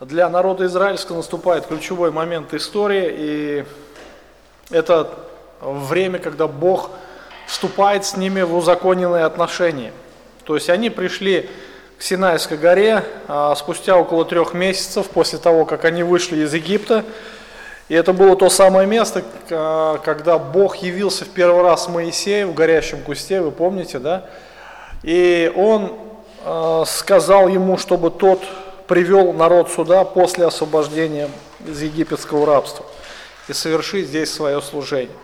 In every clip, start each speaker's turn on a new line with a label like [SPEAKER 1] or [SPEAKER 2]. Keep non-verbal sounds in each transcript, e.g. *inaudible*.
[SPEAKER 1] Для народа израильского наступает ключевой момент истории, и это время, когда Бог вступает с ними в узаконенные отношения. То есть они пришли к Синайской горе а, спустя около трех месяцев после того, как они вышли из Египта. И это было то самое место, а, когда Бог явился в первый раз Моисею в горящем кусте, вы помните, да? И он а, сказал ему, чтобы тот привел народ сюда после освобождения из египетского рабства и совершить здесь свое служение.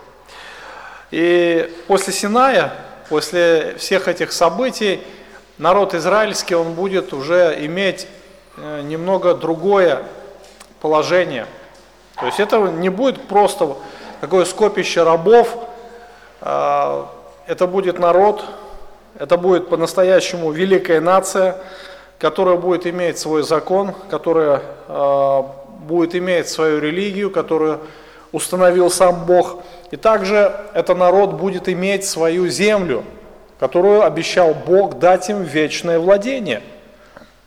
[SPEAKER 1] И после Синая, после всех этих событий, народ израильский, он будет уже иметь э, немного другое положение. То есть это не будет просто такое скопище рабов, а, это будет народ, это будет по-настоящему великая нация – которая будет иметь свой закон, которая э, будет иметь свою религию, которую установил сам Бог. И также этот народ будет иметь свою землю, которую обещал Бог дать им вечное владение.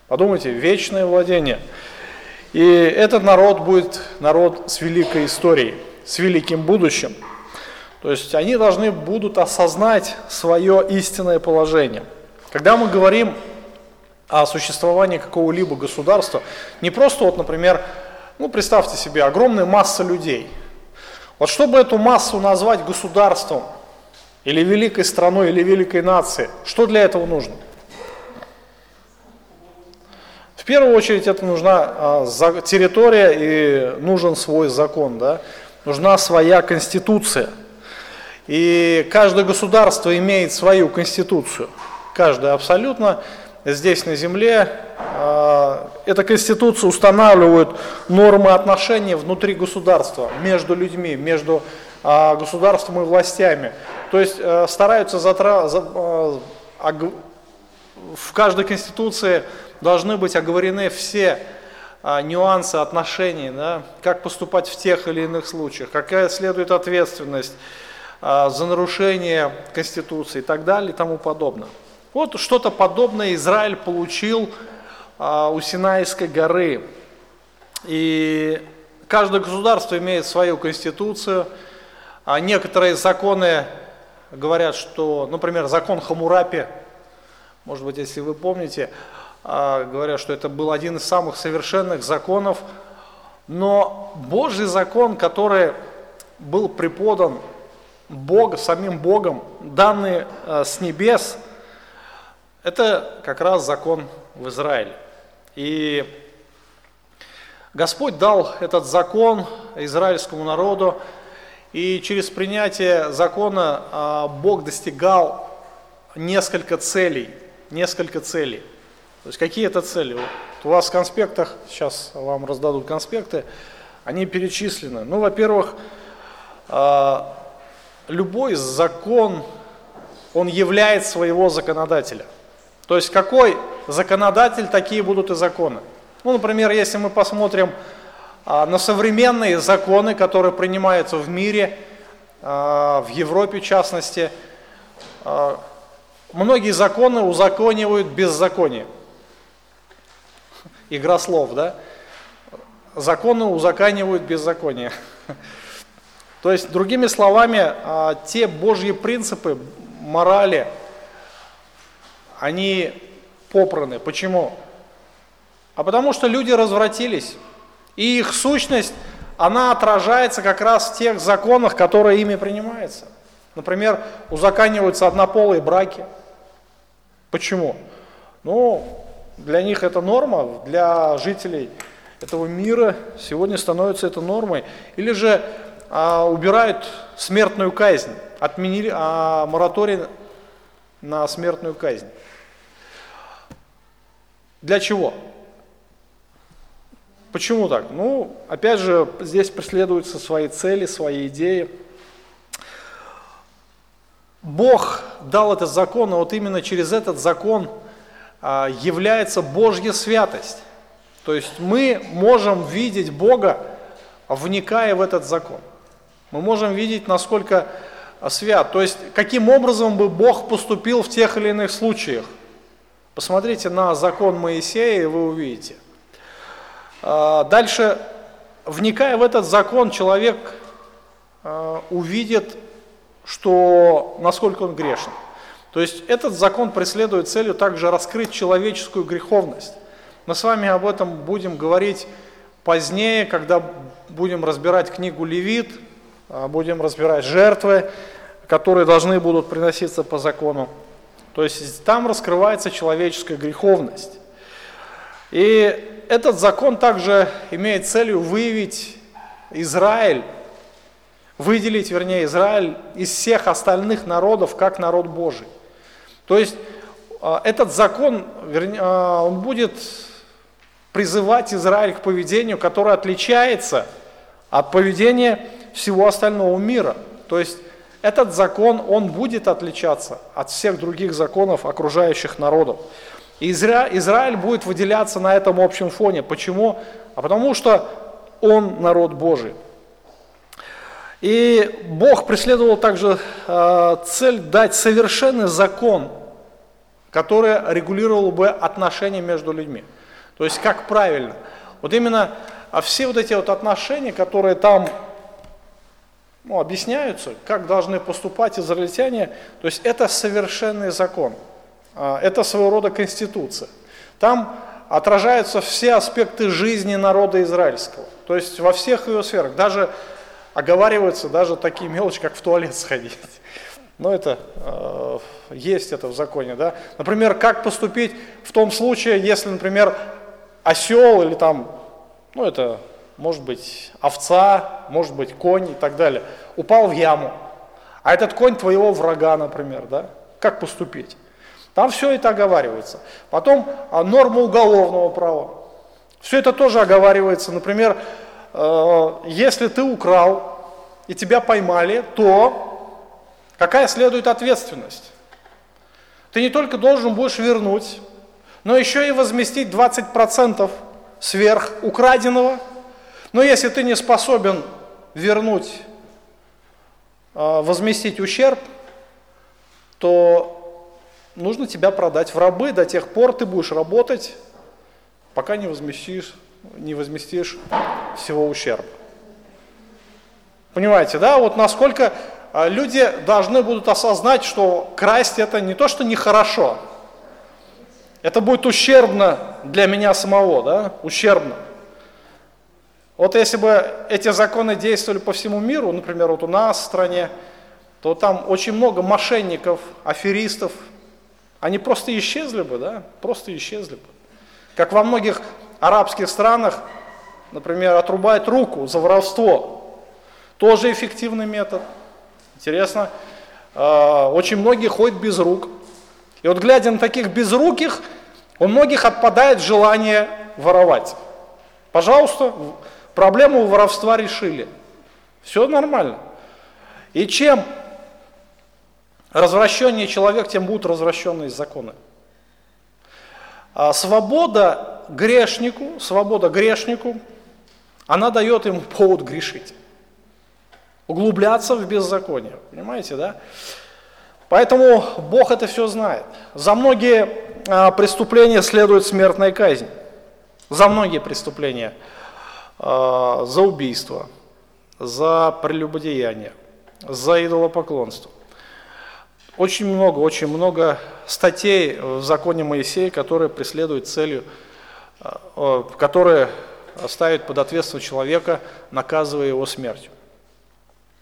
[SPEAKER 1] Подумайте, вечное владение. И этот народ будет народ с великой историей, с великим будущим. То есть они должны будут осознать свое истинное положение. Когда мы говорим о существовании какого-либо государства, не просто вот, например, ну представьте себе, огромная масса людей. Вот чтобы эту массу назвать государством, или великой страной, или великой нацией, что для этого нужно? В первую очередь это нужна а, территория и нужен свой закон, да? нужна своя конституция. И каждое государство имеет свою конституцию, каждое абсолютно, здесь на земле. А, эта конституция устанавливает нормы отношений внутри государства, между людьми, между а, государством и властями. То есть э, стараются затра... Э, в каждой конституции должны быть оговорены все нюансы отношений, да, как поступать в тех или иных случаях, какая следует ответственность за нарушение Конституции и так далее и тому подобное. Вот что-то подобное Израиль получил а, у Синайской горы. И каждое государство имеет свою конституцию. А некоторые законы говорят, что, например, закон Хамурапи, может быть, если вы помните, а, говорят, что это был один из самых совершенных законов, но Божий закон, который был преподан Бог, самим Богом, данный а, с небес – это как раз закон в Израиле. И Господь дал этот закон израильскому народу, и через принятие закона а, Бог достигал несколько целей, несколько целей. То есть какие это цели? Вот у вас в конспектах, сейчас вам раздадут конспекты, они перечислены. Ну, во-первых, а, любой закон, он являет своего законодателя. То есть какой законодатель, такие будут и законы. Ну, например, если мы посмотрим а, на современные законы, которые принимаются в мире, а, в Европе в частности, а, многие законы узаконивают беззаконие. Игра слов, да? Законы узаконивают беззаконие. *laughs* То есть, другими словами, а, те Божьи принципы, морали, они попраны. Почему? А потому что люди развратились. И их сущность, она отражается как раз в тех законах, которые ими принимаются. Например, узаканиваются однополые браки. Почему? Ну, для них это норма, для жителей этого мира сегодня становится это нормой. Или же а, убирают смертную казнь, отменили а, мораторий на смертную казнь. Для чего? Почему так? Ну, опять же, здесь преследуются свои цели, свои идеи. Бог дал этот закон, и вот именно через этот закон а, является Божья святость. То есть мы можем видеть Бога, вникая в этот закон. Мы можем видеть, насколько свят. То есть каким образом бы Бог поступил в тех или иных случаях – Посмотрите на закон Моисея, и вы увидите. А, дальше, вникая в этот закон, человек а, увидит, что насколько он грешен. То есть этот закон преследует целью также раскрыть человеческую греховность. Мы с вами об этом будем говорить позднее, когда будем разбирать книгу Левит, а, будем разбирать жертвы, которые должны будут приноситься по закону. То есть там раскрывается человеческая греховность. И этот закон также имеет целью выявить Израиль, выделить, вернее, Израиль из всех остальных народов как народ Божий. То есть а, этот закон, а, он будет призывать Израиль к поведению, которое отличается от поведения всего остального мира. То есть этот закон, он будет отличаться от всех других законов окружающих народов. И Израиль будет выделяться на этом общем фоне. Почему? А потому что он народ Божий. И Бог преследовал также э, цель дать совершенный закон, который регулировал бы отношения между людьми. То есть как правильно. Вот именно а все вот эти вот отношения, которые там ну, объясняются, как должны поступать израильтяне, то есть это совершенный закон. А, это своего рода конституция. Там отражаются все аспекты жизни народа израильского. То есть во всех ее сферах. Даже оговариваются даже такие мелочи, как в туалет сходить. Но это э, есть это в законе, да. Например, как поступить в том случае, если, например, осел или там, ну это может быть овца, может быть конь и так далее, упал в яму, а этот конь твоего врага, например, да, как поступить? Там все это оговаривается. Потом а, норма уголовного права. Все это тоже оговаривается. Например, э, если ты украл и тебя поймали, то какая следует ответственность? Ты не только должен будешь вернуть, но еще и возместить 20% сверх украденного. Но если ты не способен вернуть, э, возместить ущерб, то нужно тебя продать в рабы, до тех пор ты будешь работать, пока не возместишь, не возместишь всего ущерба. Понимаете, да? Вот насколько а, люди должны будут осознать, что красть это не то, что нехорошо, это будет ущербно для меня самого, да, ущербно. Вот если бы эти законы действовали по всему миру, например, вот у нас в стране, то там очень много мошенников, аферистов, они просто исчезли бы, да, просто исчезли бы. Как во многих арабских странах, например, отрубают руку за воровство. Тоже эффективный метод. Интересно, а, очень многие ходят без рук. И вот глядя на таких безруких, у многих отпадает желание воровать. Пожалуйста, проблему воровства решили. Все нормально. И чем развращеннее человек, тем будут развращенные законы. А свобода грешнику, свобода грешнику, она дает ему повод грешить. Углубляться в беззаконие. Понимаете, да? Поэтому Бог это все знает. За многие а, преступления следует смертная казнь. За многие преступления. А, за убийство, за прелюбодеяние, за идолопоклонство. Очень много, очень много статей в законе Моисея, которые преследуют целью, э, которые ставят под ответственность человека, наказывая его смертью.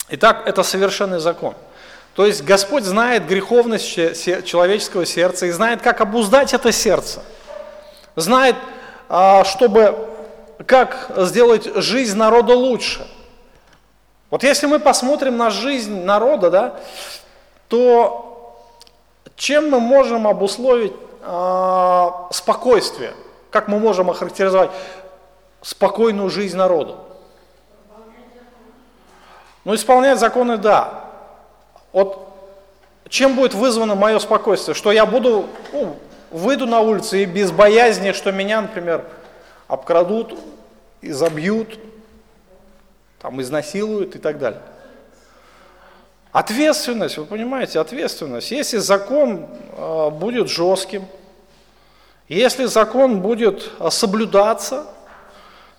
[SPEAKER 1] Итак, это совершенный закон. То есть Господь знает греховность человеческого сердца и знает, как обуздать это сердце. Знает, а, чтобы, как сделать жизнь народа лучше. Вот если мы посмотрим на жизнь народа, да, то чем мы можем обусловить э, спокойствие? Как мы можем охарактеризовать спокойную жизнь народа? Ну, исполнять законы, да. Вот чем будет вызвано мое спокойствие? Что я буду, ну, выйду на улицу и без боязни, что меня, например, обкрадут, изобьют, там, изнасилуют и так далее. Ответственность, вы понимаете, ответственность. Если закон а, будет жестким, если закон будет а, соблюдаться,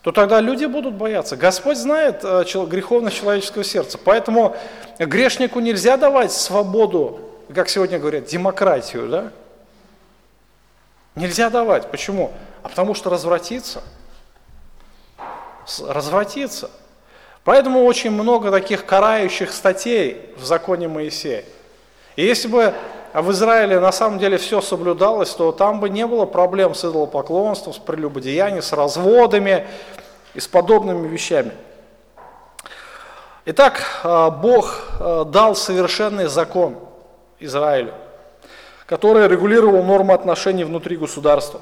[SPEAKER 1] то тогда люди будут бояться. Господь знает э, греховность человеческого сердца. Поэтому грешнику нельзя давать свободу, как сегодня говорят, демократию. Да? Нельзя давать. Почему? А потому что развратиться. Развратиться. Поэтому очень много таких карающих статей в законе Моисея. И если бы в Израиле на самом деле все соблюдалось, то там бы не было проблем с идолопоклонством, с прелюбодеянием, с разводами и с подобными вещами. Итак, а, Бог а, дал совершенный закон Израилю, который регулировал нормы отношений внутри государства.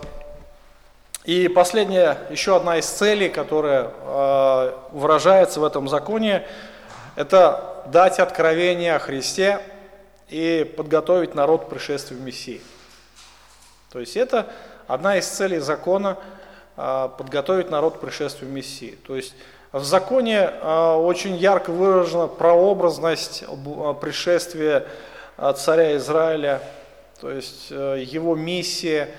[SPEAKER 1] И последняя, еще одна из целей, которая э, выражается в этом законе, это дать откровение о Христе и подготовить народ к пришествию Мессии. То есть это одна из целей закона э, подготовить народ к пришествию Мессии. То есть в законе э, очень ярко выражена прообразность пришествия царя Израиля, то есть его миссия –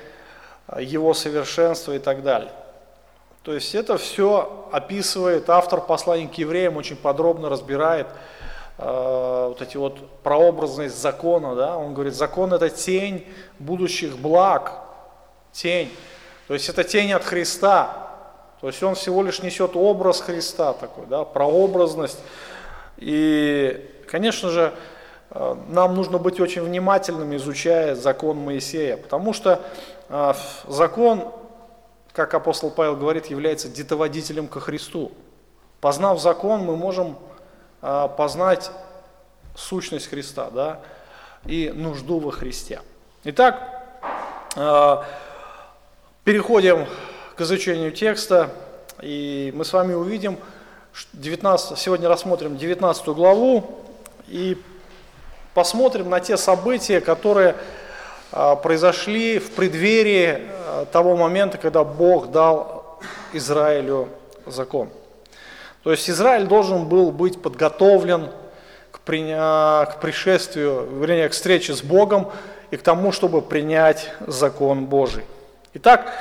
[SPEAKER 1] его совершенство и так далее. То есть это все описывает, автор послания к евреям очень подробно разбирает э, вот эти вот прообразность закона, да, он говорит, закон это тень будущих благ, тень, то есть это тень от Христа, то есть он всего лишь несет образ Христа такой, да, прообразность, и, конечно же, э, нам нужно быть очень внимательными, изучая закон Моисея, потому что закон, как апостол Павел говорит, является детоводителем ко Христу. Познав закон, мы можем а, познать сущность Христа да, и нужду во Христе. Итак, а, переходим к изучению текста, и мы с вами увидим, 19, сегодня рассмотрим 19 главу и посмотрим на те события, которые а, произошли в преддверии а, того момента, когда Бог дал Израилю закон. То есть Израиль должен был быть подготовлен к, приня... к пришествию, вернее, к встрече с Богом и к тому, чтобы принять закон Божий. Итак,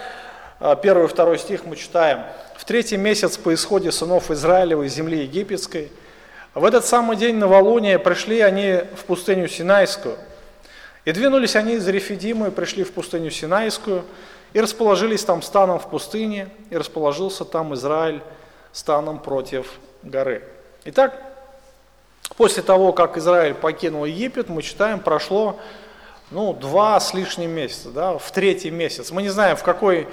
[SPEAKER 1] а, первый и второй стих мы читаем. «В третий месяц по исходе сынов Израилевой из земли египетской, в этот самый день новолуния пришли они в пустыню Синайскую – и двинулись они из Рефидима и пришли в пустыню Синайскую, и расположились там станом в пустыне, и расположился там Израиль станом против горы. Итак, после того, как Израиль покинул Египет, мы читаем, прошло ну, два с лишним месяца, да, в третий месяц. Мы не знаем, в какой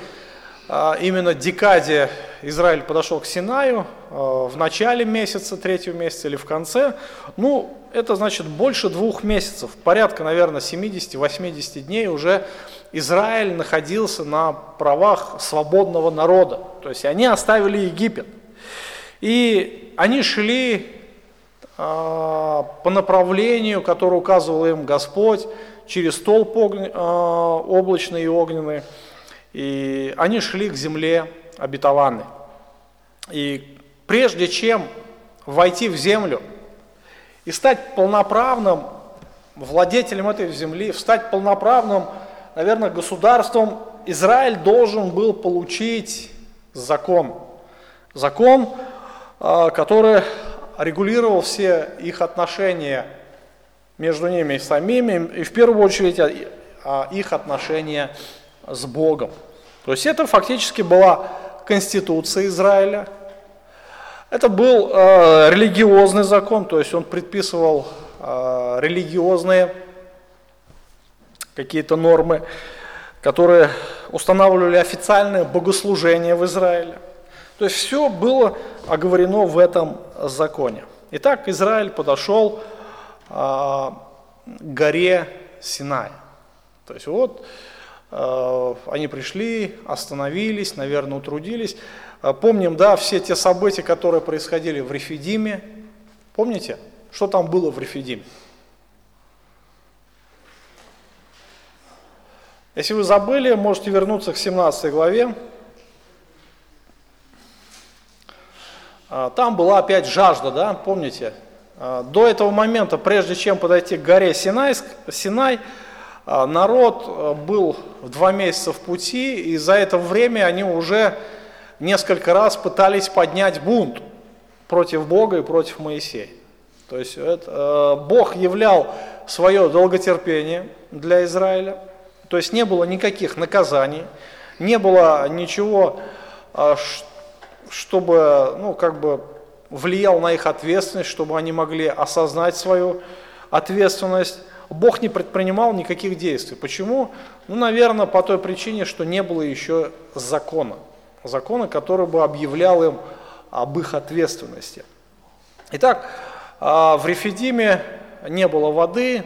[SPEAKER 1] а, именно декаде Израиль подошел к Синаю, а, в начале месяца, третьего месяца или в конце. Ну, это значит больше двух месяцев, порядка, наверное, 70-80 дней уже Израиль находился на правах свободного народа. То есть они оставили Египет. И они шли э, по направлению, которое указывал им Господь, через столб э, облачный и огненный. И они шли к земле обетованной. И прежде чем войти в землю, и стать полноправным владетелем этой земли, стать полноправным, наверное, государством, Израиль должен был получить закон. Закон, а, который регулировал все их отношения между ними и самими, и в первую очередь а, а, их отношения с Богом. То есть это фактически была конституция Израиля – это был э, религиозный закон, то есть он предписывал э, религиозные какие-то нормы, которые устанавливали официальное богослужение в Израиле. То есть все было оговорено в этом законе. Итак, Израиль подошел э, к горе Синай. То есть вот э, они пришли, остановились, наверное, утрудились. А, помним, да, все те события, которые происходили в Рефидиме. Помните, что там было в Рефидиме? Если вы забыли, можете вернуться к 17 главе. А, там была опять жажда, да, помните? А, до этого момента, прежде чем подойти к горе Синайск, Синай, народ был в два месяца в пути, и за это время они уже несколько раз пытались поднять бунт против Бога и против Моисея. То есть это, э, Бог являл свое долготерпение для Израиля, то есть не было никаких наказаний, не было ничего, э, чтобы, ну, как бы влиял на их ответственность, чтобы они могли осознать свою ответственность. Бог не предпринимал никаких действий. Почему? Ну, наверное, по той причине, что не было еще закона. Закона, который бы объявлял им об их ответственности. Итак, а, в Рефидиме не было воды,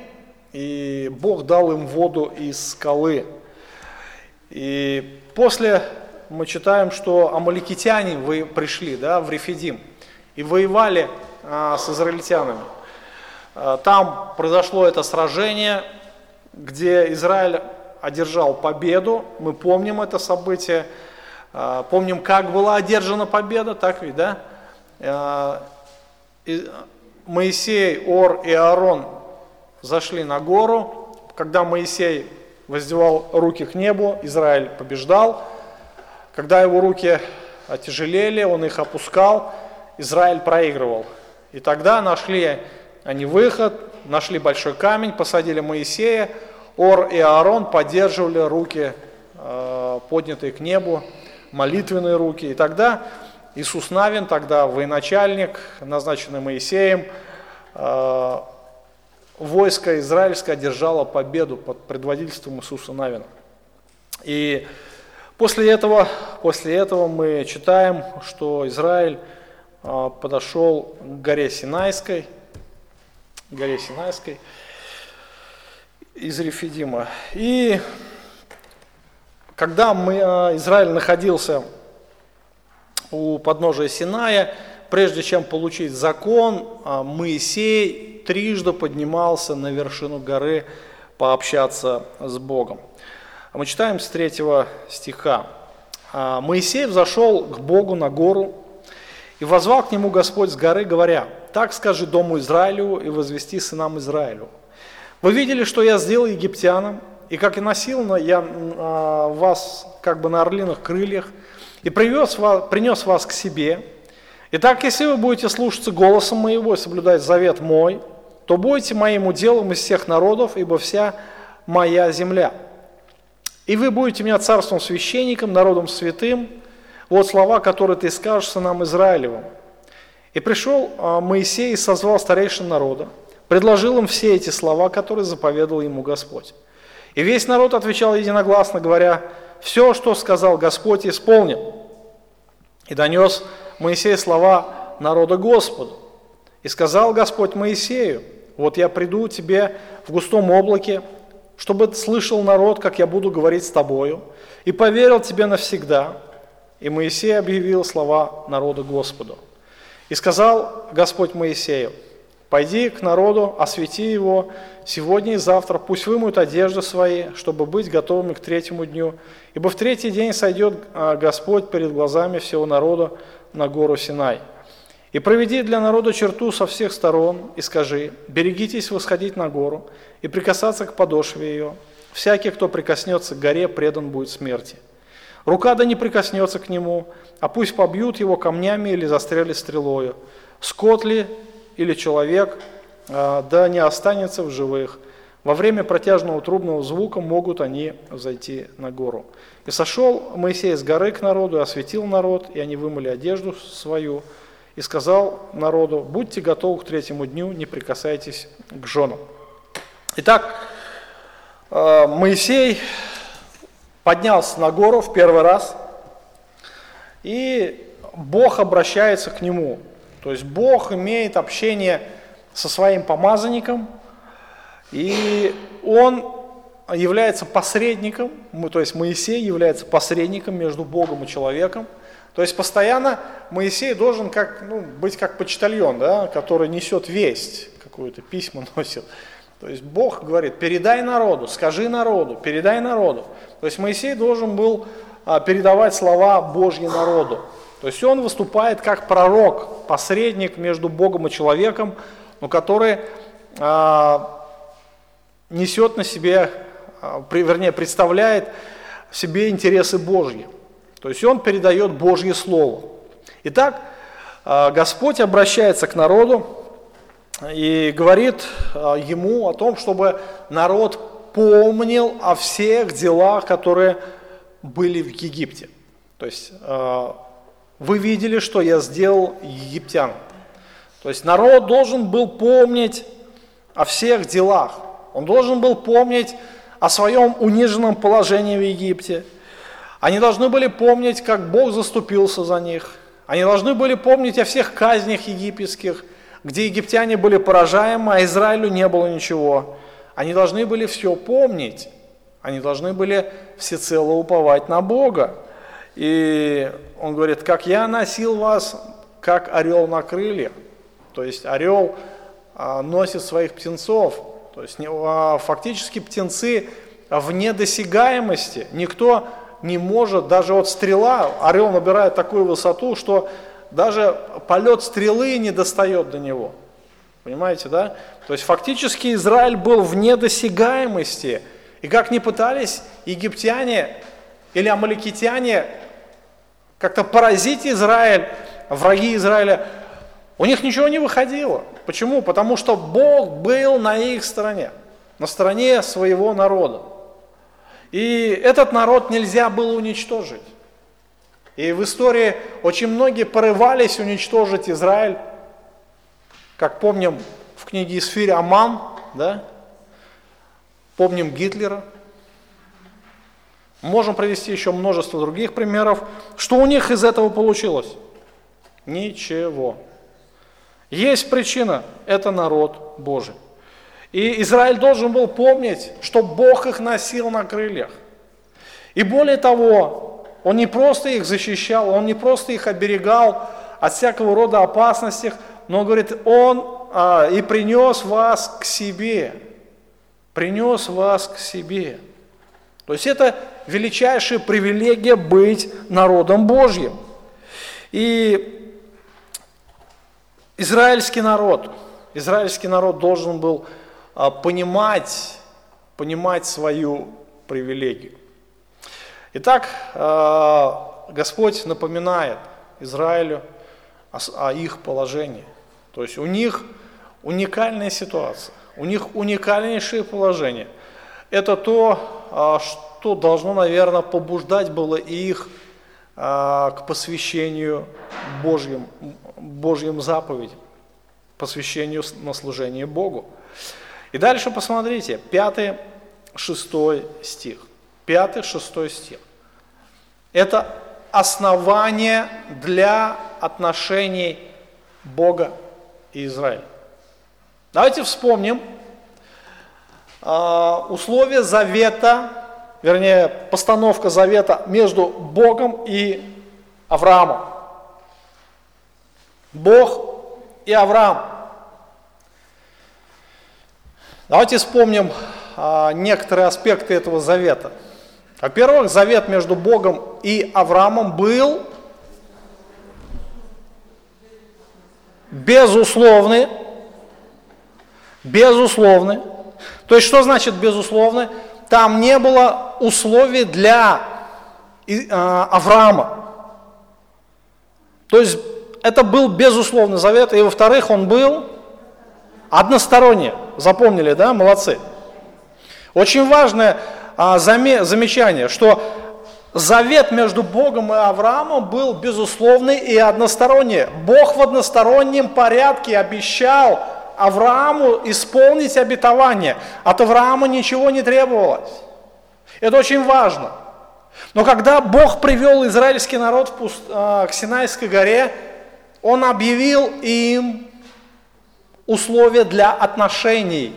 [SPEAKER 1] и Бог дал им воду из скалы. И после мы читаем, что амаликитяне вы пришли да, в Рефидим и воевали а, с израильтянами. А, там произошло это сражение, где Израиль одержал победу. Мы помним это событие. А, помним, как была одержана победа, так ведь, да? А, Моисей, Ор и Аарон зашли на гору. Когда Моисей воздевал руки к небу, Израиль побеждал. Когда его руки отяжелели, он их опускал, Израиль проигрывал. И тогда нашли они выход, нашли большой камень, посадили Моисея, Ор и Аарон поддерживали руки, поднятые к небу, молитвенные руки. И тогда Иисус Навин, тогда военачальник, назначенный Моисеем, э, войско израильское одержало победу под предводительством Иисуса Навина. И после этого, после этого мы читаем, что Израиль э, подошел к горе Синайской, горе Синайской из Рефидима. И когда мы, э, Израиль находился у подножия Синая, прежде чем получить закон, э, Моисей трижды поднимался на вершину горы пообщаться с Богом. Мы читаем с третьего стиха. «А Моисей взошел к Богу на гору, и возвал к нему Господь с горы, говоря, «Так скажи дому Израилю и возвести сынам Израилю. Вы видели, что я сделал египтянам, и как и носил я а, вас как бы на орлиных крыльях, и привез вас, принес вас к себе. Итак, если вы будете слушаться голосом моего и соблюдать завет мой, то будете моим уделом из всех народов, ибо вся моя земля. И вы будете меня царством священником, народом святым. Вот слова, которые ты скажешь сынам Израилевым. И пришел а, Моисей и созвал старейшин народа, предложил им все эти слова, которые заповедал ему Господь. И весь народ отвечал единогласно, говоря, все, что сказал Господь, исполнен. И донес Моисей слова народа Господу. И сказал Господь Моисею, вот я приду тебе в густом облаке, чтобы слышал народ, как я буду говорить с тобою, и поверил тебе навсегда. И Моисей объявил слова народа Господу. И сказал Господь Моисею, Пойди к народу, освети его, сегодня и завтра пусть вымоют одежды свои, чтобы быть готовыми к третьему дню. Ибо в третий день сойдет а, Господь перед глазами всего народа на гору Синай. И проведи для народа черту со всех сторон, и скажи, берегитесь восходить на гору и прикасаться к подошве ее. Всякий, кто прикоснется к горе, предан будет смерти. Рука да не прикоснется к нему, а пусть побьют его камнями или застрелят стрелою. Скот ли или человек, а, да не останется в живых. Во время протяжного трубного звука могут они зайти на гору. И сошел Моисей с горы к народу, и осветил народ, и они вымыли одежду свою, и сказал народу, будьте готовы к третьему дню, не прикасайтесь к женам. Итак, а, Моисей поднялся на гору в первый раз, и Бог обращается к нему. То есть Бог имеет общение со своим помазанником, и он является посредником, то есть Моисей является посредником между Богом и человеком. То есть постоянно Моисей должен как, ну, быть как почтальон, да, который несет весть, какую-то письма *laughs* носит. То есть Бог говорит, передай народу, скажи народу, передай народу. То есть Моисей должен был а, передавать слова Божьи народу. То есть он выступает как пророк, посредник между Богом и человеком, но который а, несет на себе, при, вернее, представляет в себе интересы Божьи. То есть он передает Божье Слово. Итак, а, Господь обращается к народу и говорит а, ему о том, чтобы народ помнил о всех делах, которые были в Египте. То есть а, вы видели, что я сделал египтян. То есть народ должен был помнить о всех делах. Он должен был помнить о своем униженном положении в Египте. Они должны были помнить, как Бог заступился за них – они должны были помнить о всех казнях египетских, где египтяне были поражаемы, а Израилю не было ничего. Они должны были все помнить. Они должны были всецело уповать на Бога. И он говорит, как я носил вас, как орел на крыльях. То есть орел а, носит своих птенцов. То есть а, фактически птенцы вне досягаемости. Никто не может, даже вот стрела, орел набирает такую высоту, что даже полет стрелы не достает до него. Понимаете, да? То есть фактически Израиль был в недосягаемости. И как ни пытались египтяне или амаликитяне как-то поразить Израиль, враги Израиля, у них ничего не выходило. Почему? Потому что Бог был на их стороне, на стороне своего народа. И этот народ нельзя было уничтожить. И в истории очень многие порывались уничтожить Израиль. Как помним в книге Исфирь Аман, да? помним Гитлера. Можем привести еще множество других примеров. Что у них из этого получилось? Ничего. Есть причина, это народ Божий. И Израиль должен был помнить, что Бог их носил на крыльях. И более того, Он не просто их защищал, Он не просто их оберегал от всякого рода опасностей, но, говорит, Он а, и принес вас к себе. Принес вас к себе. То есть это величайшая привилегия быть народом Божьим. И израильский народ, израильский народ должен был а, понимать, понимать свою привилегию. Итак, а, Господь напоминает Израилю о, их положении. То есть у них уникальная ситуация, у них уникальнейшее положение. Это то, а, что должно, наверное, побуждать было их к посвящению Божьим, Божьим заповедям, посвящению на служение Богу. И дальше посмотрите, 5-6 стих. 5-6 стих. Это основание для отношений Бога и Израиля. Давайте вспомним э, условия завета, вернее, постановка завета между Богом и Авраамом. Бог и Авраам. Давайте вспомним а, некоторые аспекты этого завета. Во-первых, завет между Богом и Авраамом был безусловный, безусловный. То есть что значит безусловный? Там не было условий для э, Авраама. То есть это был безусловный завет, и во-вторых, он был односторонний. Запомнили, да? Молодцы. Очень важное а, замечание, что завет между Богом и Авраамом был безусловный и односторонний. Бог в одностороннем порядке обещал Аврааму исполнить обетование. От Авраама ничего не требовалось. Это очень важно. Но когда Бог привел израильский народ в пуст... А, к Синайской горе, Он объявил им условия для отношений.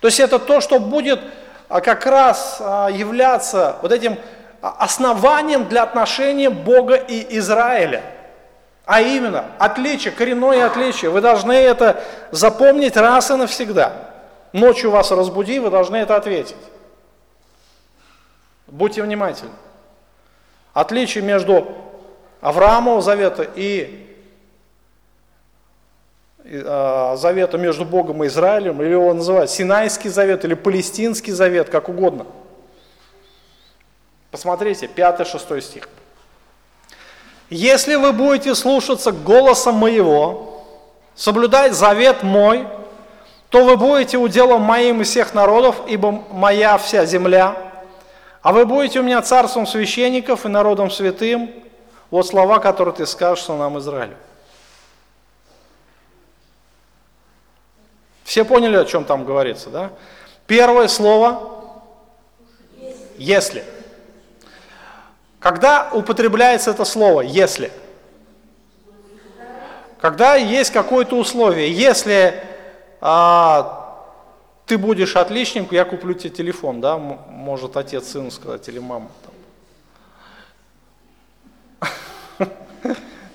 [SPEAKER 1] То есть это то, что будет а, как раз а, являться вот этим основанием для отношений Бога и Израиля. А именно, отличие, коренное отличие. Вы должны это запомнить раз и навсегда. Ночью вас разбуди, вы должны это ответить. Будьте внимательны. Отличие между Авраамовым завета и Э, завета между Богом и Израилем, или его называют Синайский завет, или Палестинский завет, как угодно. Посмотрите, 5-6 стих. Если вы будете слушаться голоса моего, соблюдать завет мой, то вы будете уделом моим из всех народов, ибо моя вся земля, а вы будете у меня царством священников и народом святым. Вот слова, которые ты скажешь нам Израилю. Все поняли, о чем там говорится, да? Первое слово «если». Когда употребляется это слово «если»? Когда есть какое-то условие. Если а, ты будешь отличником, я куплю тебе телефон, да, может отец сыну сказать или мама. *laughs*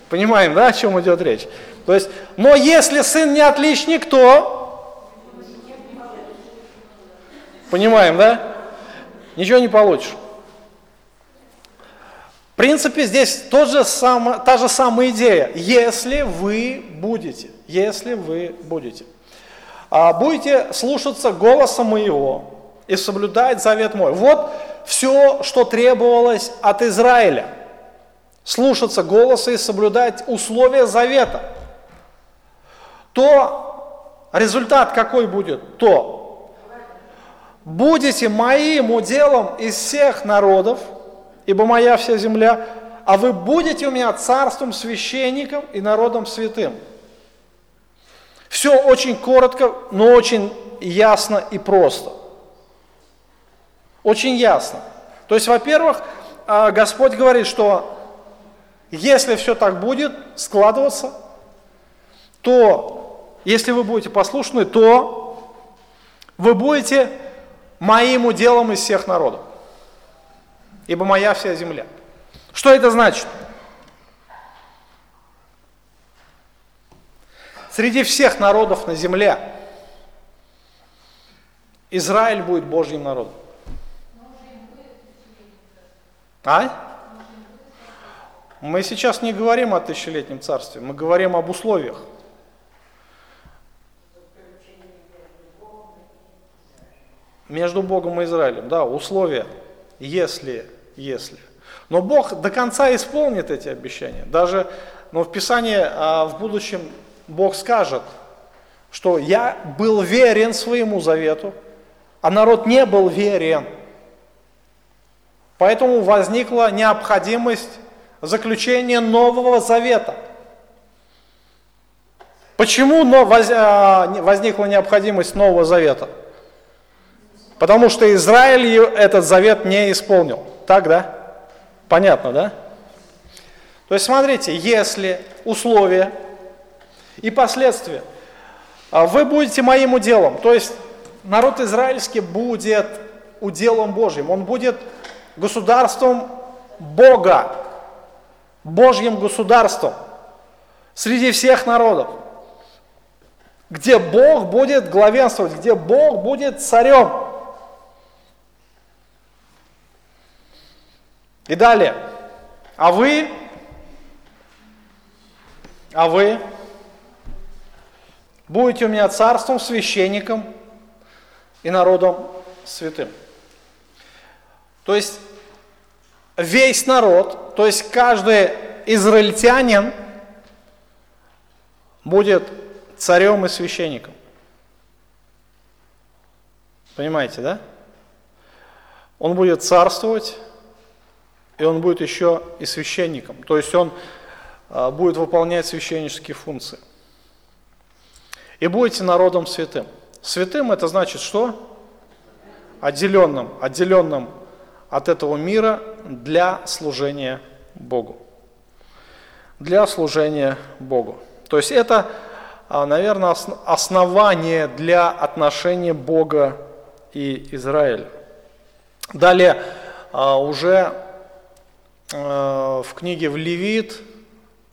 [SPEAKER 1] Понимаем, да, о чем идет речь? То есть, но если сын не отличник, то... Понимаем, да? Ничего не получишь. В принципе, здесь тот же сам, та же самая идея. Если вы будете, если вы будете. А, будете слушаться голоса моего и соблюдать завет мой. Вот все, что требовалось от Израиля. Слушаться голоса и соблюдать условия завета. То результат какой будет? То будете моим уделом из всех народов, ибо моя вся земля, а вы будете у меня царством, священником и народом святым. Все очень коротко, но очень ясно и просто. Очень ясно. То есть, во-первых, а, Господь говорит, что если все так будет складываться, то если вы будете послушны, то вы будете моим уделом из всех народов, ибо моя вся земля. Что это значит? Среди всех народов на земле Израиль будет Божьим народом. А? Мы сейчас не говорим о тысячелетнем царстве, мы говорим об условиях. Между Богом и Израилем, да, условия, если, если. Но Бог до конца исполнит эти обещания. Даже, но в Писании а, в будущем Бог скажет, что я был верен своему завету, а народ не был верен. Поэтому возникла необходимость заключения нового завета. Почему а, возникла необходимость нового завета? Потому что Израиль этот завет не исполнил. Так, да? Понятно, да? То есть смотрите, если условия и последствия. А вы будете моим уделом, то есть народ израильский будет уделом Божьим, он будет государством Бога, Божьим государством среди всех народов, где Бог будет главенствовать, где Бог будет царем. И далее. А вы, а вы Будете у меня царством, священником и народом святым. То есть весь народ, то есть каждый израильтянин будет царем и священником. Понимаете, да? Он будет царствовать, и он будет еще и священником. То есть он а, будет выполнять священнические функции и будете народом святым. Святым это значит что? Отделенным, отделенным от этого мира для служения Богу. Для служения Богу. То есть это, а, наверное, основание для отношения Бога и Израиля. Далее а, уже в книге в Левит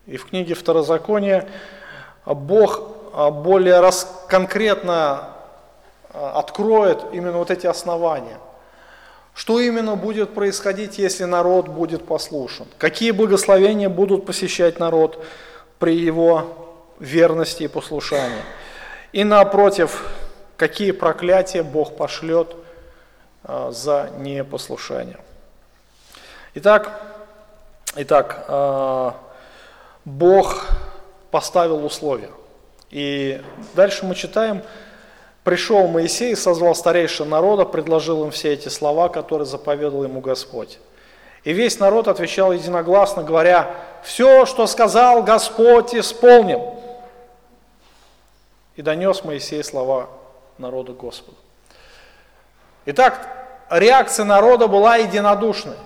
[SPEAKER 1] и в книге Второзакония Бог а, более рас, конкретно а, откроет именно вот эти основания. Что именно будет происходить, если народ будет послушен? Какие благословения будут посещать народ при его верности и послушании? И напротив, какие проклятия Бог пошлет а, за непослушание? Итак, итак Бог поставил условия. И дальше мы читаем, пришел Моисей, созвал старейшин народа, предложил им все эти слова, которые заповедал ему Господь. И весь народ отвечал единогласно, говоря, все, что сказал Господь, исполним. И донес Моисей слова народа Господу. Итак, реакция народа была единодушной.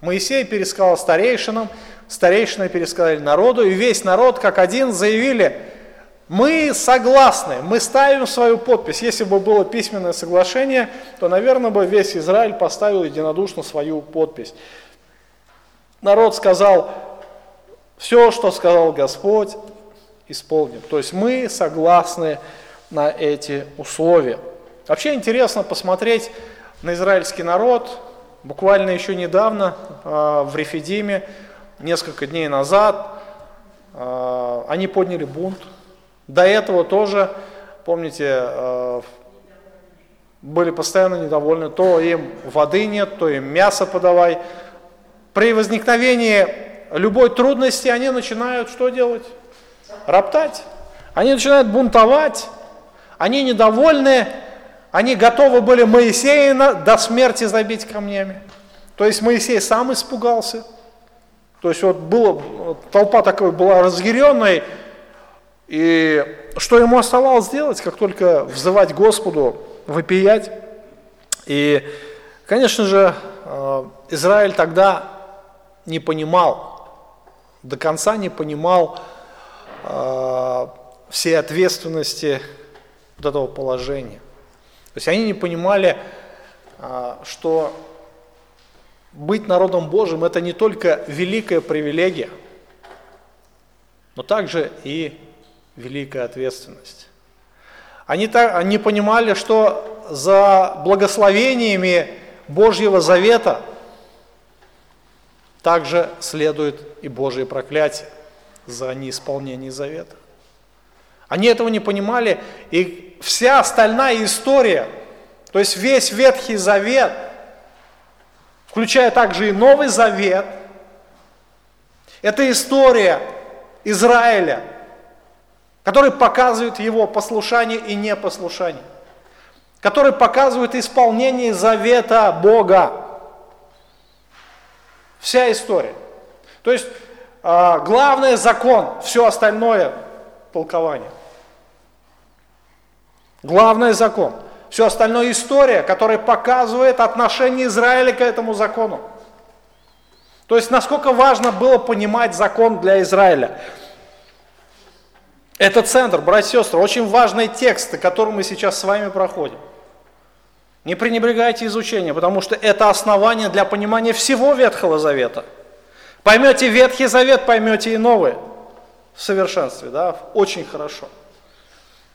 [SPEAKER 1] Моисей пересказал старейшинам, старейшины пересказали народу, и весь народ как один заявили, мы согласны, мы ставим свою подпись. Если бы было письменное соглашение, то, наверное, бы весь Израиль поставил единодушно свою подпись. Народ сказал, все, что сказал Господь, исполним. То есть мы согласны на эти условия. Вообще интересно посмотреть на израильский народ. Буквально еще недавно э, в Рефидиме, несколько дней назад, э, они подняли бунт. До этого тоже, помните, э, были постоянно недовольны, то им воды нет, то им мясо подавай. При возникновении любой трудности они начинают что делать? Роптать. Они начинают бунтовать, они недовольны, они готовы были Моисея до смерти забить камнями. То есть Моисей сам испугался. То есть вот было, толпа такой была разъяренной, и что ему оставалось сделать, как только взывать Господу, выпиять. И, конечно же, э, Израиль тогда не понимал, до конца не понимал э, всей ответственности вот этого положения. То есть они не понимали, а, что быть народом Божьим это не только великая привилегия, но также и великая ответственность. Они, так, они понимали, что за благословениями Божьего завета также следует и Божье проклятие за неисполнение завета. Они этого не понимали, и вся остальная история, то есть весь Ветхий Завет, включая также и Новый Завет, это история Израиля, который показывает его послушание и непослушание, который показывает исполнение завета Бога. Вся история. То есть а, главный закон, все остальное толкование. Главный закон. Все остальное история, которая показывает отношение Израиля к этому закону. То есть насколько важно было понимать закон для Израиля. Это центр, братья и сестры, очень важные тексты, которые мы сейчас с вами проходим. Не пренебрегайте изучением, потому что это основание для понимания всего Ветхого Завета. Поймете Ветхий Завет, поймете и Новый в совершенстве, да, очень хорошо.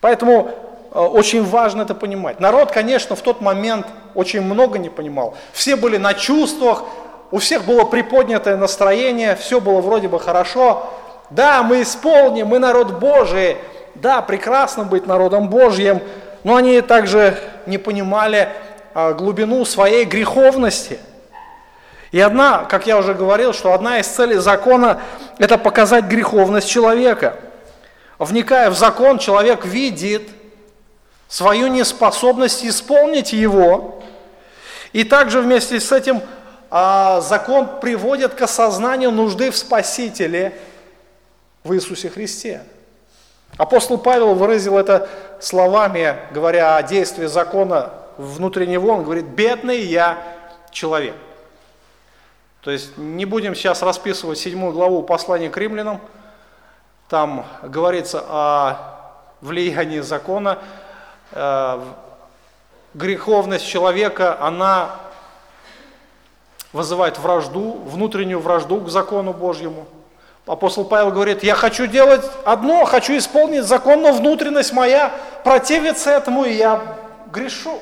[SPEAKER 1] Поэтому очень важно это понимать. Народ, конечно, в тот момент очень много не понимал. Все были на чувствах, у всех было приподнятое настроение, все было вроде бы хорошо. Да, мы исполним, мы народ Божий. Да, прекрасно быть народом Божьим, но они также не понимали а, глубину своей греховности. И одна, как я уже говорил, что одна из целей закона – это показать греховность человека. Вникая в закон, человек видит, свою неспособность исполнить его. И также вместе с этим а, закон приводит к осознанию нужды в Спасителе в Иисусе Христе. Апостол Павел выразил это словами, говоря о действии закона внутри него, он говорит, бедный я человек. То есть не будем сейчас расписывать седьмую главу послания к римлянам, там говорится о влиянии закона греховность человека, она вызывает вражду, внутреннюю вражду к закону Божьему. Апостол Павел говорит, я хочу делать одно, хочу исполнить закон, но внутренность моя противится этому, и я грешу.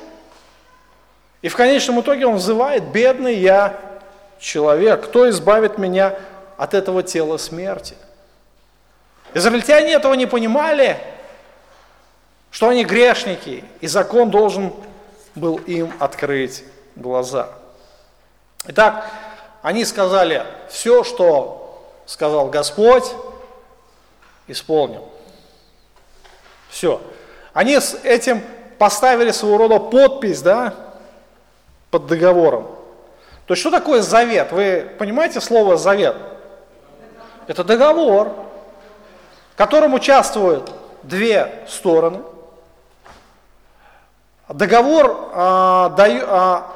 [SPEAKER 1] И в конечном итоге он взывает, бедный я человек, кто избавит меня от этого тела смерти? Израильтяне этого не понимали, что они грешники, и закон должен был им открыть глаза. Итак, они сказали, все, что сказал Господь, исполнил. Все. Они с этим поставили своего рода подпись, да, под договором. То есть что такое завет? Вы понимаете слово завет? Это договор, в котором участвуют две стороны. Договор а, даю, а,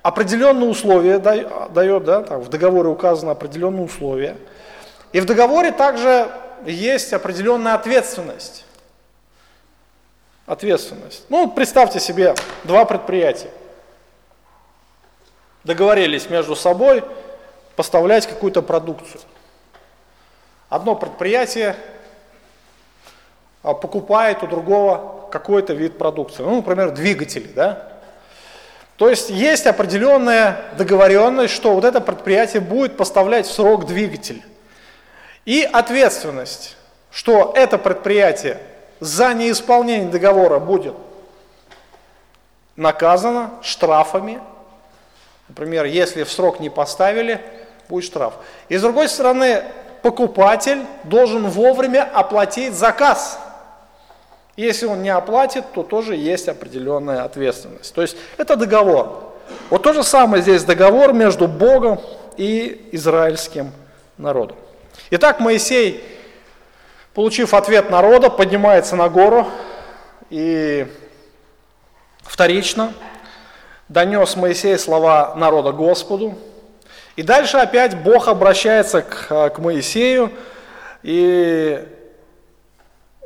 [SPEAKER 1] определенные условия дает, да, там в договоре указаны определенные условия. И в договоре также есть определенная ответственность. Ответственность. Ну, представьте себе два предприятия. Договорились между собой поставлять какую-то продукцию. Одно предприятие а, покупает у другого какой-то вид продукции. Ну, например, двигатели, да? То есть есть определенная договоренность, что вот это предприятие будет поставлять в срок двигатель. И ответственность, что это предприятие за неисполнение договора будет наказано штрафами. Например, если в срок не поставили, будет штраф. И с другой стороны, покупатель должен вовремя оплатить заказ. Если он не оплатит, то тоже есть определенная ответственность. То есть это договор. Вот то же самое здесь договор между Богом и израильским народом. Итак, Моисей, получив ответ народа, поднимается на гору и вторично донес Моисей слова народа Господу. И дальше опять Бог обращается к, к Моисею, и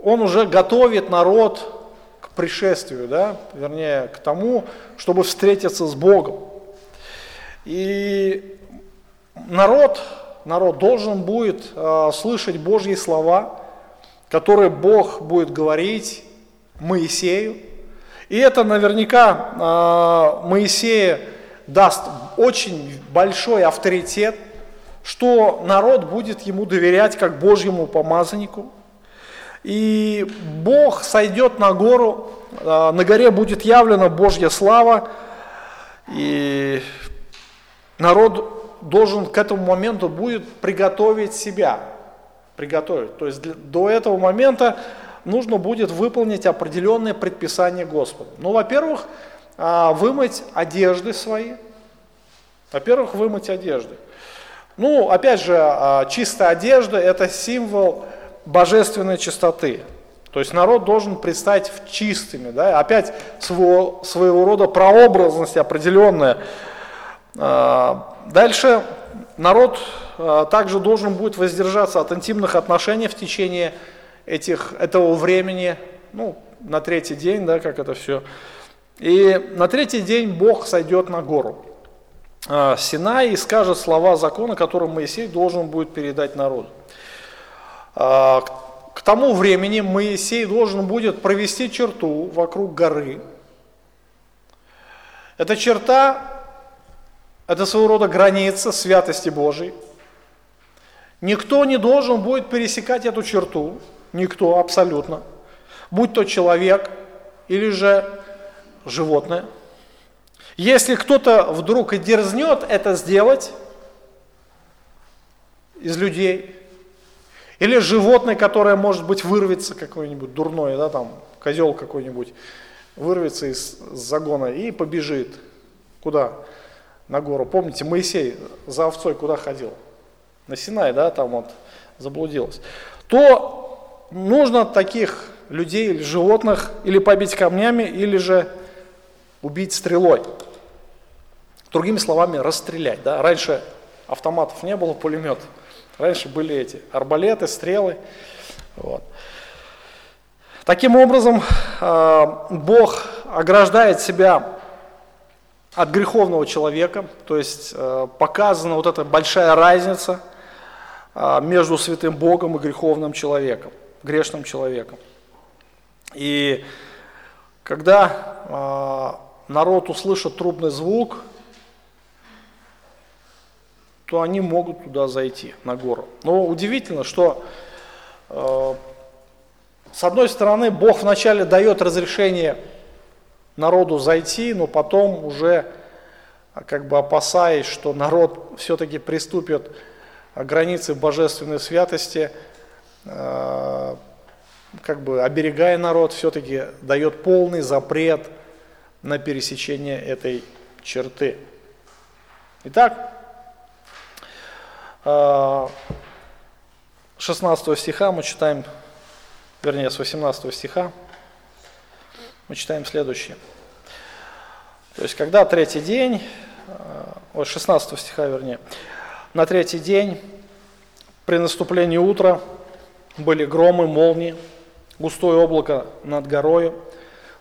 [SPEAKER 1] он уже готовит народ к пришествию, да, вернее, к тому, чтобы встретиться с Богом. И народ народ должен будет э, слышать Божьи слова, которые Бог будет говорить Моисею. И это наверняка э, Моисея даст очень большой авторитет, что народ будет ему доверять как Божьему помазаннику. И Бог сойдет на гору, э, на горе будет явлена Божья слава, и народ должен к этому моменту будет приготовить себя. Приготовить. То есть для, до этого момента нужно будет выполнить определенные предписания Господа. Ну, во-первых, а, вымыть одежды свои. Во-первых, вымыть одежды. Ну, опять же, а, чистая одежда – это символ божественной чистоты. То есть народ должен предстать в чистыми. Да? Опять своего, своего рода прообразность определенная. А, Дальше народ а, также должен будет воздержаться от интимных отношений в течение этих, этого времени, ну, на третий день, да, как это все. И на третий день Бог сойдет на гору а, Синай и скажет слова закона, которые Моисей должен будет передать народу. А, к тому времени Моисей должен будет провести черту вокруг горы. Эта черта это своего рода граница святости Божией. Никто не должен будет пересекать эту черту, никто абсолютно, будь то человек или же животное. Если кто-то вдруг и дерзнет это сделать из людей, или животное, которое, может быть, вырвется какое-нибудь дурное, да, там, козел какой-нибудь, вырвется из загона и побежит. Куда? на гору. Помните, Моисей за овцой куда ходил? На Синай, да, там вот заблудилась. То нужно таких людей или животных или побить камнями, или же убить стрелой. Другими словами, расстрелять. Да? Раньше автоматов не было, пулемет. Раньше были эти арбалеты, стрелы. Вот. Таким образом, а, Бог ограждает себя от греховного человека, то есть э, показана вот эта большая разница э, между святым Богом и греховным человеком, грешным человеком. И когда народ услышит трубный звук, то они могут туда зайти, на гору. Но удивительно, что с одной стороны Бог вначале дает разрешение народу зайти, но потом уже а, как бы опасаясь, что народ все-таки приступит к границе божественной святости, э, как бы оберегая народ, все-таки дает полный запрет на пересечение этой черты. Итак, 16 э, стиха мы читаем, вернее, с 18 стиха мы читаем следующее. То есть, когда третий день, вот 16 стиха, вернее, на третий день, при наступлении утра, были громы, молнии, густое облако над горою,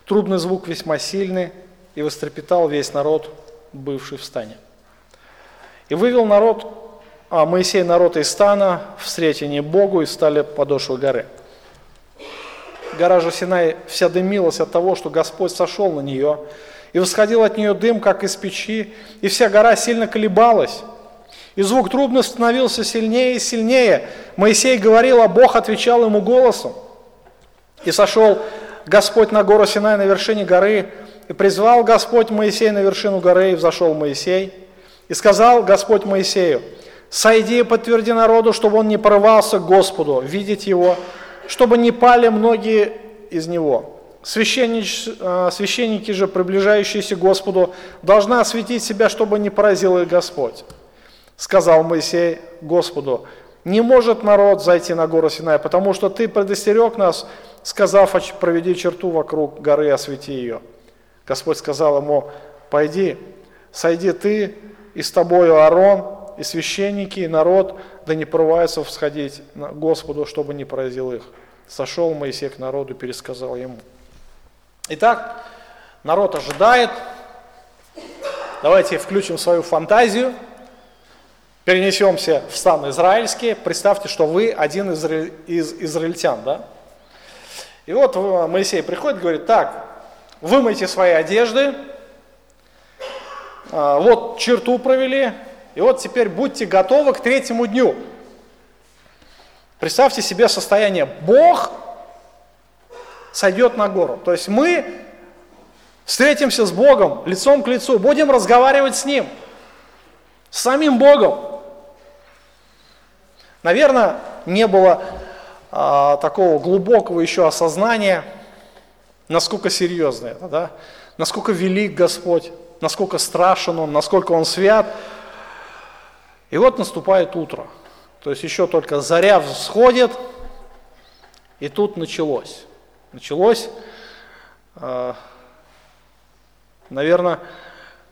[SPEAKER 1] трубный звук весьма сильный, и вострепетал весь народ, бывший в стане. И вывел народ, а Моисей народ из стана в встретение Богу и стали подошвы горы. Гора же Синай вся дымилась от того, что Господь сошел на нее, и восходил от нее дым, как из печи, и вся гора сильно колебалась. И звук трубный становился сильнее и сильнее. Моисей говорил, а Бог отвечал ему голосом. И сошел Господь на гору Синай на вершине горы, и призвал Господь Моисея на вершину горы, и взошел Моисей. И сказал Господь Моисею, «Сойди и подтверди народу, чтобы он не порывался к Господу, видеть его, чтобы не пали многие из него. Священнич, э, священники же, приближающиеся к Господу, должны осветить себя, чтобы не поразил их Господь». Сказал Моисей Господу, «Не может народ зайти на гору Синай, потому что ты предостерег нас, сказав, проведи черту вокруг горы, освети ее». Господь сказал ему, «Пойди, сойди ты и с тобою Аарон, и священники, и народ, да не порываются всходить Господу, чтобы не поразил их. Сошел Моисей к народу, пересказал ему. Итак, народ ожидает. Давайте включим свою фантазию. Перенесемся в стан израильский. Представьте, что вы один из, из израильтян, да? И вот Моисей приходит и говорит, так, вымойте свои одежды, а, вот черту провели, и вот теперь будьте готовы к третьему дню. Представьте себе состояние. Бог сойдет на гору. То есть мы встретимся с Богом лицом к лицу, будем разговаривать с Ним, с самим Богом. Наверное, не было а, такого глубокого еще осознания, насколько серьезно это, да? насколько велик Господь, насколько страшен Он, насколько Он свят. И вот наступает утро. То есть еще только заря всходит, и тут началось. Началось, э, наверное,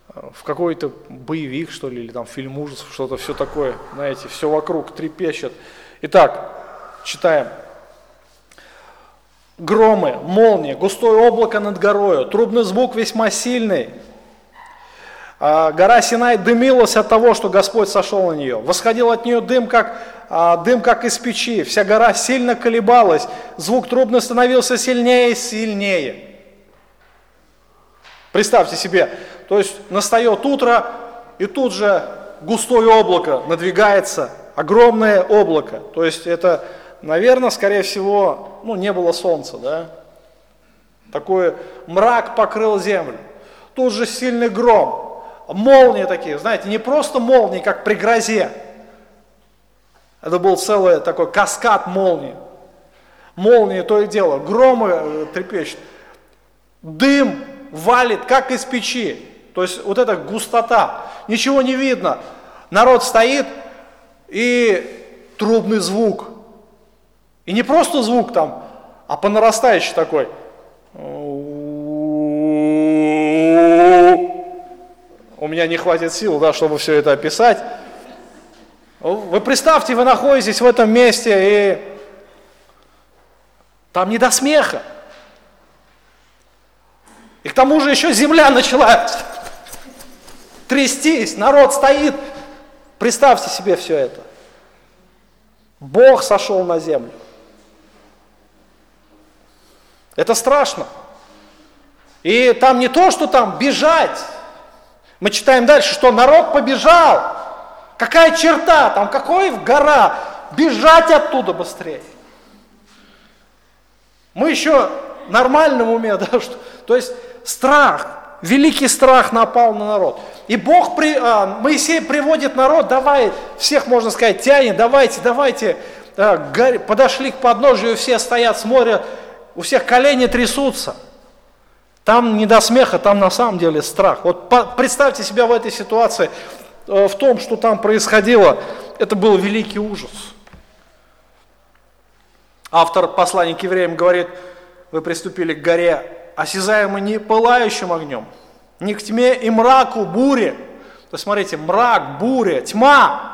[SPEAKER 1] в какой-то боевик, что ли, или там фильм ужасов, что-то все такое, знаете, все вокруг трепещет. Итак, читаем. Громы, молнии, густое облако над горою, трубный звук весьма сильный, гора Синай дымилась от того, что Господь сошел на нее. Восходил от нее дым, как, а, дым, как из печи. Вся гора сильно колебалась. Звук трубный становился сильнее и сильнее. Представьте себе, то есть настает утро, и тут же густое облако надвигается, огромное облако. То есть это, наверное, скорее всего, ну, не было солнца, да? Такой мрак покрыл землю. Тут же сильный гром, молнии такие, знаете, не просто молнии, как при грозе. Это был целый такой каскад молний. Молнии то и дело, громы э, трепещут. Дым валит, как из печи. То есть вот эта густота, ничего не видно. Народ стоит, и трубный звук. И не просто звук там, а по нарастающей такой. У меня не хватит сил, да, чтобы все это описать. Вы представьте, вы находитесь в этом месте, и там не до смеха. И к тому же еще земля начала трястись, народ стоит. Представьте себе все это. Бог сошел на землю. Это страшно. И там не то, что там бежать, мы читаем дальше, что народ побежал. Какая черта, там какой гора, бежать оттуда быстрее. Мы еще нормальном уме, *laughs* да, что, то есть страх, великий страх напал на народ. И Бог, при, а, Моисей приводит народ, давай, всех, можно сказать, тянет, давайте, давайте, э, подошли к подножию, все стоят, смотрят, у всех колени трясутся. Там не до смеха, там на самом деле страх. Вот представьте себя в этой ситуации, э, в том, что там происходило, это был великий ужас. Автор послания к евреям говорит, вы приступили к горе, осязаемо не пылающим огнем, не к тьме и мраку, буре. То есть смотрите, мрак, буря, тьма.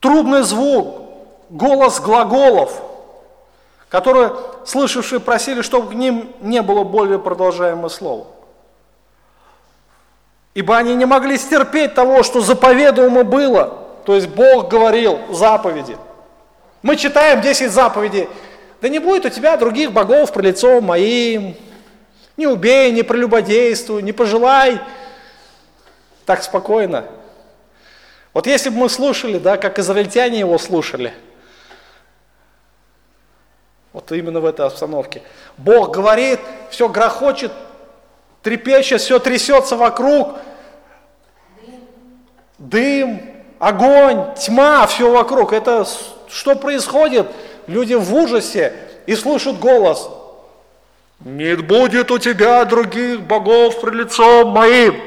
[SPEAKER 1] Трубный звук, голос глаголов – которые, слышавшие, просили, чтобы к ним не было более продолжаемого слова. Ибо они не могли стерпеть того, что заповедуемо было. То есть Бог говорил заповеди. Мы читаем 10 заповедей. Да не будет у тебя других богов при лицом моим. Не убей, не прелюбодействуй, не пожелай. Так спокойно. Вот если бы мы слушали, да, как израильтяне его слушали – вот именно в этой обстановке. Бог говорит, все грохочет, трепещет, все трясется вокруг. Дым, огонь, тьма, все вокруг. Это что происходит? Люди в ужасе и слышат голос. Не будет у тебя других богов при лицом моим.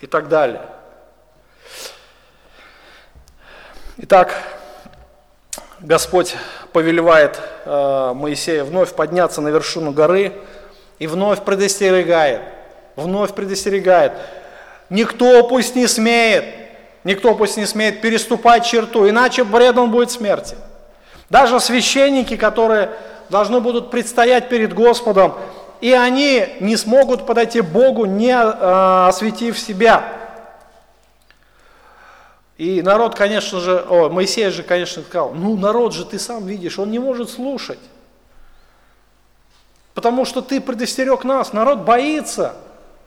[SPEAKER 1] И так далее. Итак, Господь повелевает э, Моисея вновь подняться на вершину горы и вновь предостерегает, вновь предостерегает. Никто пусть не смеет, никто пусть не смеет переступать черту, иначе бред он будет смерти. Даже священники, которые должны будут предстоять перед Господом, и они не смогут подойти Богу, не э, осветив себя. И народ, конечно же, о, Моисей же, конечно, сказал, ну народ же ты сам видишь, он не может слушать. Потому что ты предостерег нас, народ боится.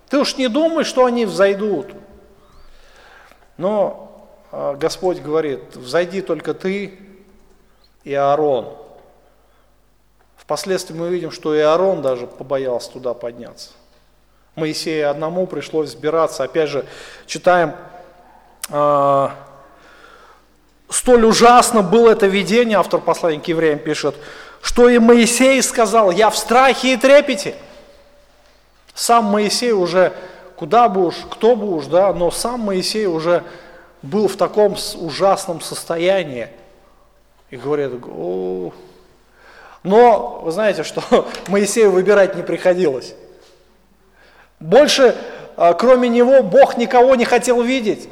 [SPEAKER 1] Ты уж не думай, что они взойдут. Но э, Господь говорит, взойди только ты и Аарон. Впоследствии мы видим, что и Аарон даже побоялся туда подняться. Моисею одному пришлось сбираться. Опять же, читаем а, столь ужасно было это видение, автор послания к евреям пишет, что и Моисей сказал, я в страхе и трепете. Сам Моисей уже, куда бы уж, кто бы уж, да, но сам Моисей уже был в таком ужасном состоянии. И говорит, о, но вы знаете, что *laughs* Моисею выбирать не приходилось. Больше, а, кроме него, Бог никого не хотел видеть.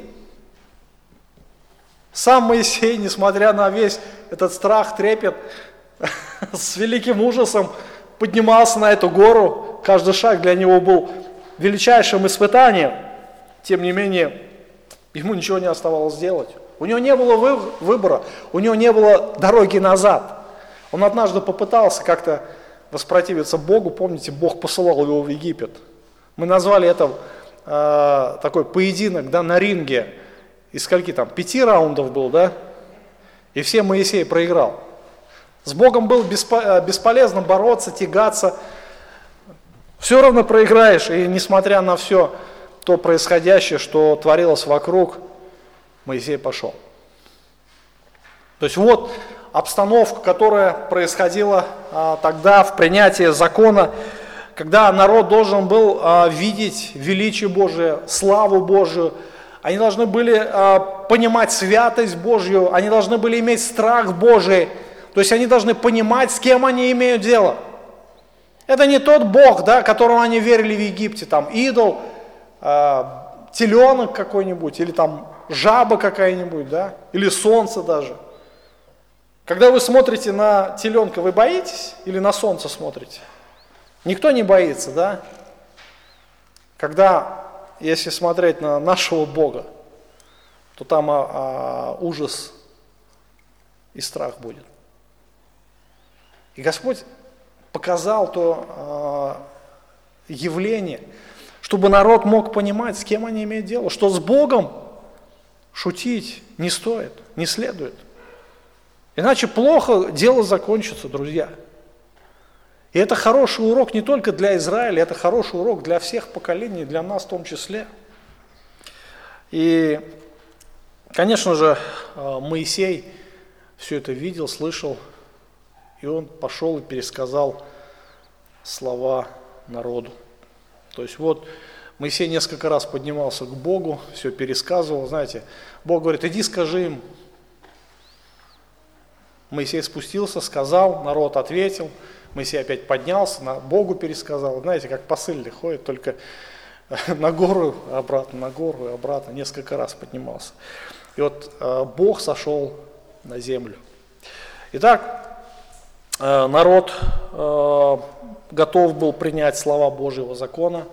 [SPEAKER 1] Сам Моисей, несмотря на весь этот страх, трепет, *laughs* с великим ужасом поднимался на эту гору. Каждый шаг для него был величайшим испытанием. Тем не менее, ему ничего не оставалось сделать. У него не было выбора, у него не было дороги назад. Он однажды попытался как-то воспротивиться Богу. Помните, Бог посылал его в Египет. Мы назвали это э, такой поединок да, на ринге из скольки там, пяти раундов был, да? И все Моисей проиграл. С Богом было э, бесполезно бороться, тягаться. Все равно проиграешь, и несмотря на все то происходящее, что творилось вокруг, Моисей пошел. То есть вот обстановка, которая происходила а, тогда в принятии закона, когда народ должен был а, видеть величие Божие, славу Божию, они должны были э, понимать святость Божью, они должны были иметь страх Божий, то есть они должны понимать, с кем они имеют дело. Это не тот Бог, да, которому они верили в Египте, там идол, э, теленок какой-нибудь, или там жаба какая-нибудь, да, или солнце даже. Когда вы смотрите на теленка, вы боитесь или на солнце смотрите? Никто не боится, да? Когда если смотреть на нашего Бога, то там а, а, ужас и страх будет. И Господь показал то а, явление, чтобы народ мог понимать, с кем они имеют дело, что с Богом шутить не стоит, не следует. Иначе плохо дело закончится, друзья. И это хороший урок не только для Израиля, это хороший урок для всех поколений, для нас в том числе. И, конечно же, э, Моисей все это видел, слышал, и он пошел и пересказал слова народу. То есть вот Моисей несколько раз поднимался к Богу, все пересказывал, знаете, Бог говорит, иди скажи им. Моисей спустился, сказал, народ ответил, Моисей опять поднялся, на Богу пересказал. Знаете, как посыльный ходит, только *laughs* на гору, обратно, на гору и обратно, несколько раз поднимался. И вот э, Бог сошел на землю. Итак, э, народ э, готов был принять слова Божьего закона.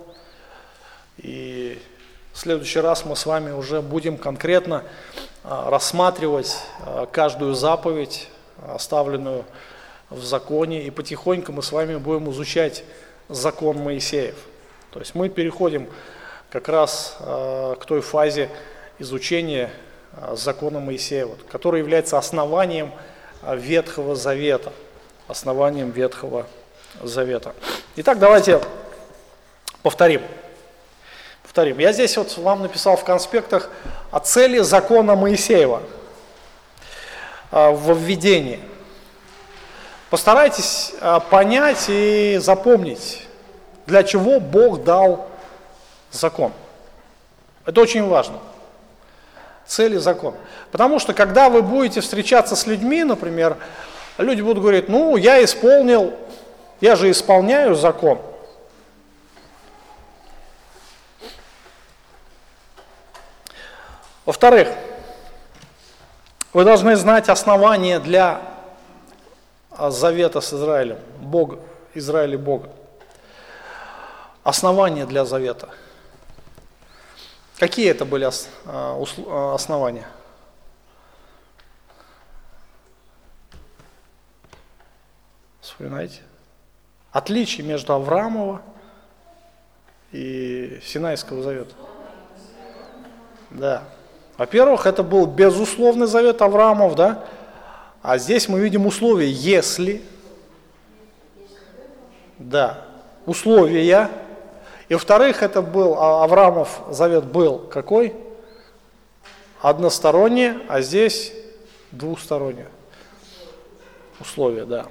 [SPEAKER 1] И в следующий раз мы с вами уже будем конкретно рассматривать каждую заповедь, оставленную в законе, и потихоньку мы с вами будем изучать закон Моисеев. То есть мы переходим как раз э, к той фазе изучения э, закона Моисеева, который является основанием э, Ветхого Завета. Основанием Ветхого Завета. Итак, давайте повторим. Повторим. Я здесь вот вам написал в конспектах о цели закона Моисеева в введении. Постарайтесь понять и запомнить для чего Бог дал закон. Это очень важно. Цель и закон. Потому что когда вы будете встречаться с людьми, например, люди будут говорить, ну, я исполнил, я же исполняю закон. Во-вторых, вы должны знать основания для завета с Израилем, Бога, Израиля Бога основания для завета. Какие это были а, а, основания? Вспоминаете? Отличие между Авраамова и Синайского завета. Да. Во-первых, это был безусловный завет Авраамов, да? А здесь мы видим условия, если, да, условия, и во-вторых, это был, а, Авраамов завет был какой? Односторонний, а здесь двухстороннее условие, да.